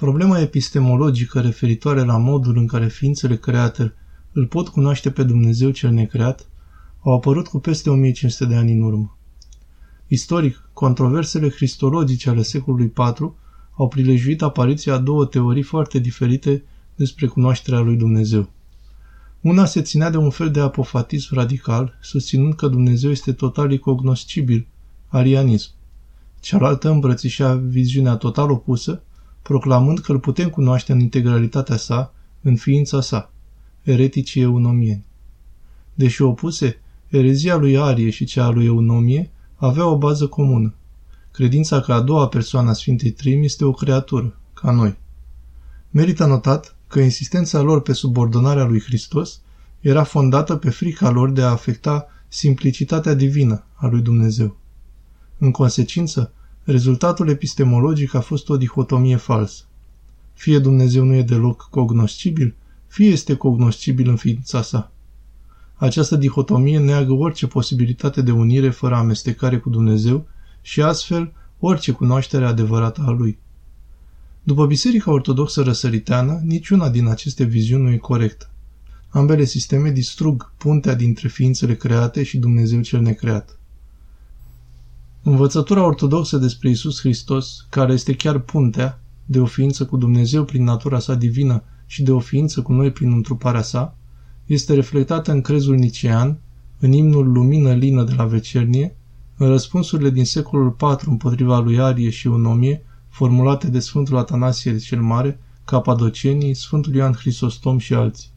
Problema epistemologică referitoare la modul în care ființele create îl pot cunoaște pe Dumnezeu cel necreat au apărut cu peste 1500 de ani în urmă. Istoric, controversele cristologice ale secolului IV au prilejuit apariția a două teorii foarte diferite despre cunoașterea lui Dumnezeu. Una se ținea de un fel de apofatism radical, susținând că Dumnezeu este total incognoscibil, arianism. Cealaltă îmbrățișa viziunea total opusă, proclamând că îl putem cunoaște în integralitatea sa, în ființa sa, ereticii eunomieni. Deși opuse, erezia lui Arie și cea a lui Eunomie aveau o bază comună. Credința că a doua persoană a Sfintei Trim este o creatură, ca noi. Merită notat că insistența lor pe subordonarea lui Hristos era fondată pe frica lor de a afecta simplicitatea divină a lui Dumnezeu. În consecință, rezultatul epistemologic a fost o dihotomie falsă. Fie Dumnezeu nu e deloc cognoscibil, fie este cognoscibil în ființa sa. Această dihotomie neagă orice posibilitate de unire fără amestecare cu Dumnezeu și astfel orice cunoaștere adevărată a Lui. După Biserica Ortodoxă Răsăriteană, niciuna din aceste viziuni nu e corectă. Ambele sisteme distrug puntea dintre ființele create și Dumnezeu cel necreat. Învățătura ortodoxă despre Isus Hristos, care este chiar puntea de o ființă cu Dumnezeu prin natura sa divină și de o ființă cu noi prin întruparea sa, este reflectată în crezul nicean, în imnul Lumină Lină de la Vecernie, în răspunsurile din secolul IV împotriva lui Arie și Unomie, formulate de Sfântul Atanasie cel Mare, Capadocenii, Sfântul Ioan Hristostom și alții.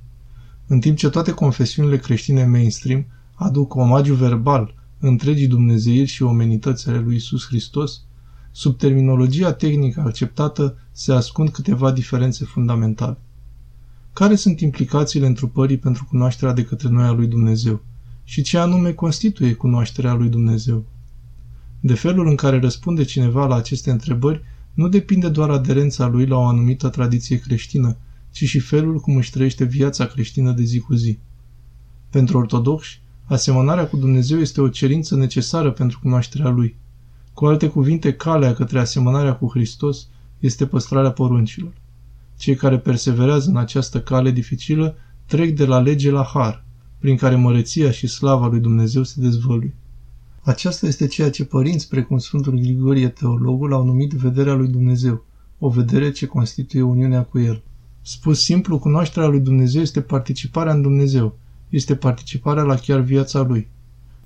În timp ce toate confesiunile creștine mainstream aduc omagiu verbal întregii dumnezeiri și omenități ale lui Isus Hristos, sub terminologia tehnică acceptată se ascund câteva diferențe fundamentale. Care sunt implicațiile întrupării pentru cunoașterea de către noi a lui Dumnezeu? Și ce anume constituie cunoașterea lui Dumnezeu? De felul în care răspunde cineva la aceste întrebări nu depinde doar aderența lui la o anumită tradiție creștină, ci și felul cum își trăiește viața creștină de zi cu zi. Pentru ortodoxi, asemănarea cu Dumnezeu este o cerință necesară pentru cunoașterea Lui. Cu alte cuvinte, calea către asemănarea cu Hristos este păstrarea poruncilor. Cei care perseverează în această cale dificilă trec de la lege la har, prin care măreția și slava lui Dumnezeu se dezvăluie. Aceasta este ceea ce părinți precum Sfântul Grigorie Teologul au numit vederea lui Dumnezeu, o vedere ce constituie uniunea cu El. Spus simplu, cunoașterea lui Dumnezeu este participarea în Dumnezeu, este participarea la chiar viața Lui.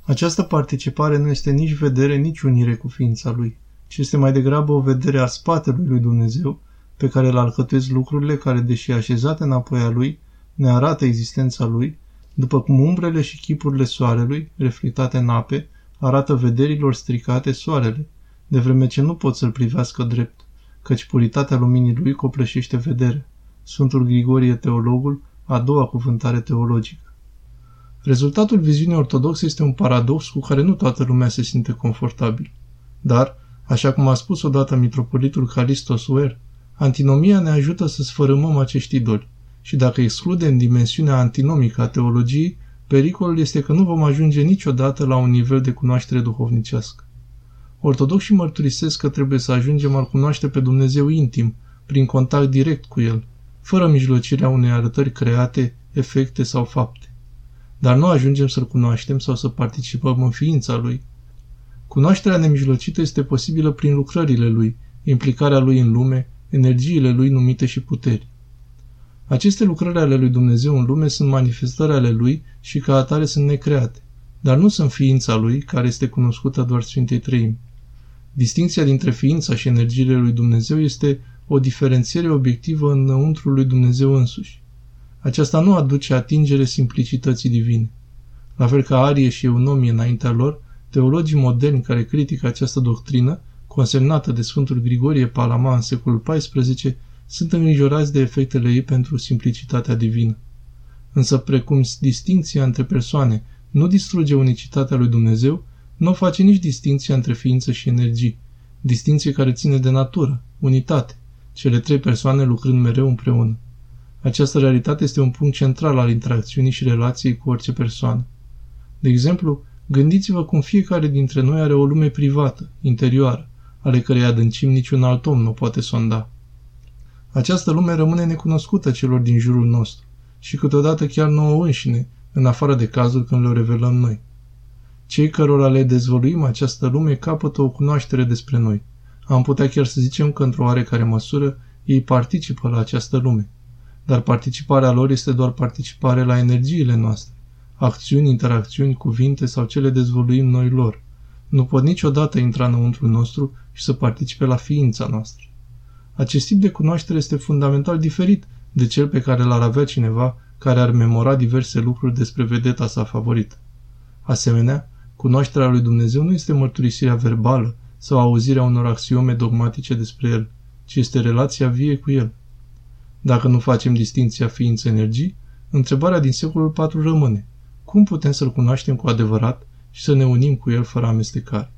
Această participare nu este nici vedere, nici unire cu ființa Lui, ci este mai degrabă o vedere a spatelui lui Dumnezeu, pe care îl alcătuiesc lucrurile care, deși așezate înapoi a Lui, ne arată existența Lui, după cum umbrele și chipurile soarelui, reflectate în ape, arată vederilor stricate soarele, de vreme ce nu pot să-l privească drept, căci puritatea luminii lui copleșește vedere. Sfântul Grigorie Teologul, a doua cuvântare teologică. Rezultatul viziunii ortodoxe este un paradox cu care nu toată lumea se simte confortabil. Dar, așa cum a spus odată mitropolitul Calistos Uer, antinomia ne ajută să sfărâmăm acești idoli și dacă excludem dimensiunea antinomică a teologiei, Pericolul este că nu vom ajunge niciodată la un nivel de cunoaștere duhovnicească. Ortodoxii mărturisesc că trebuie să ajungem a cunoaște pe Dumnezeu intim, prin contact direct cu El, fără mijlocirea unei arătări create, efecte sau fapte. Dar nu ajungem să-L cunoaștem sau să participăm în ființa Lui. Cunoașterea nemijlocită este posibilă prin lucrările Lui, implicarea Lui în lume, energiile Lui numite și puteri. Aceste lucrări ale lui Dumnezeu în lume sunt manifestări ale lui și ca atare sunt necreate, dar nu sunt ființa lui, care este cunoscută doar Sfintei Trăimi. Distinția dintre ființa și energiile lui Dumnezeu este o diferențiere obiectivă înăuntru lui Dumnezeu însuși. Aceasta nu aduce atingere simplicității divine. La fel ca Arie și Eunomie înaintea lor, teologii moderni care critică această doctrină, consemnată de Sfântul Grigorie Palama în secolul XIV, sunt îngrijorați de efectele ei pentru simplicitatea divină. Însă precum distinția între persoane nu distruge unicitatea lui Dumnezeu, nu face nici distinția între ființă și energie, distinție care ține de natură, unitate, cele trei persoane lucrând mereu împreună. Această realitate este un punct central al interacțiunii și relației cu orice persoană. De exemplu, gândiți-vă cum fiecare dintre noi are o lume privată, interioară, ale cărei adâncim niciun alt om nu poate sonda. Această lume rămâne necunoscută celor din jurul nostru și câteodată chiar nouă înșine, în afară de cazul când le revelăm noi. Cei cărora le dezvăluim această lume capătă o cunoaștere despre noi. Am putea chiar să zicem că, într-o oarecare măsură, ei participă la această lume. Dar participarea lor este doar participare la energiile noastre. Acțiuni, interacțiuni, cuvinte sau cele dezvăluim noi lor. Nu pot niciodată intra înăuntru nostru și să participe la ființa noastră. Acest tip de cunoaștere este fundamental diferit de cel pe care l-ar avea cineva care ar memora diverse lucruri despre vedeta sa favorită. Asemenea, cunoașterea lui Dumnezeu nu este mărturisirea verbală sau auzirea unor axiome dogmatice despre El, ci este relația vie cu El. Dacă nu facem distinția ființă-energii, întrebarea din secolul IV rămâne. Cum putem să-L cunoaștem cu adevărat și să ne unim cu El fără amestecare?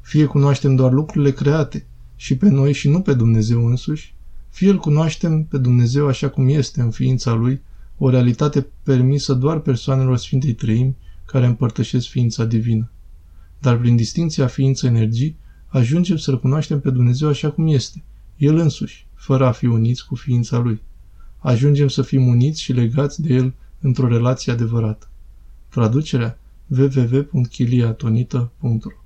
Fie cunoaștem doar lucrurile create și pe noi și nu pe Dumnezeu însuși, fie îl cunoaștem pe Dumnezeu așa cum este în ființa Lui, o realitate permisă doar persoanelor Sfintei Trăimi care împărtășesc ființa divină. Dar prin distinția ființă-energii, ajungem să-L cunoaștem pe Dumnezeu așa cum este, El însuși, fără a fi uniți cu ființa Lui. Ajungem să fim uniți și legați de El într-o relație adevărată. Traducerea www.chiliatonita.ro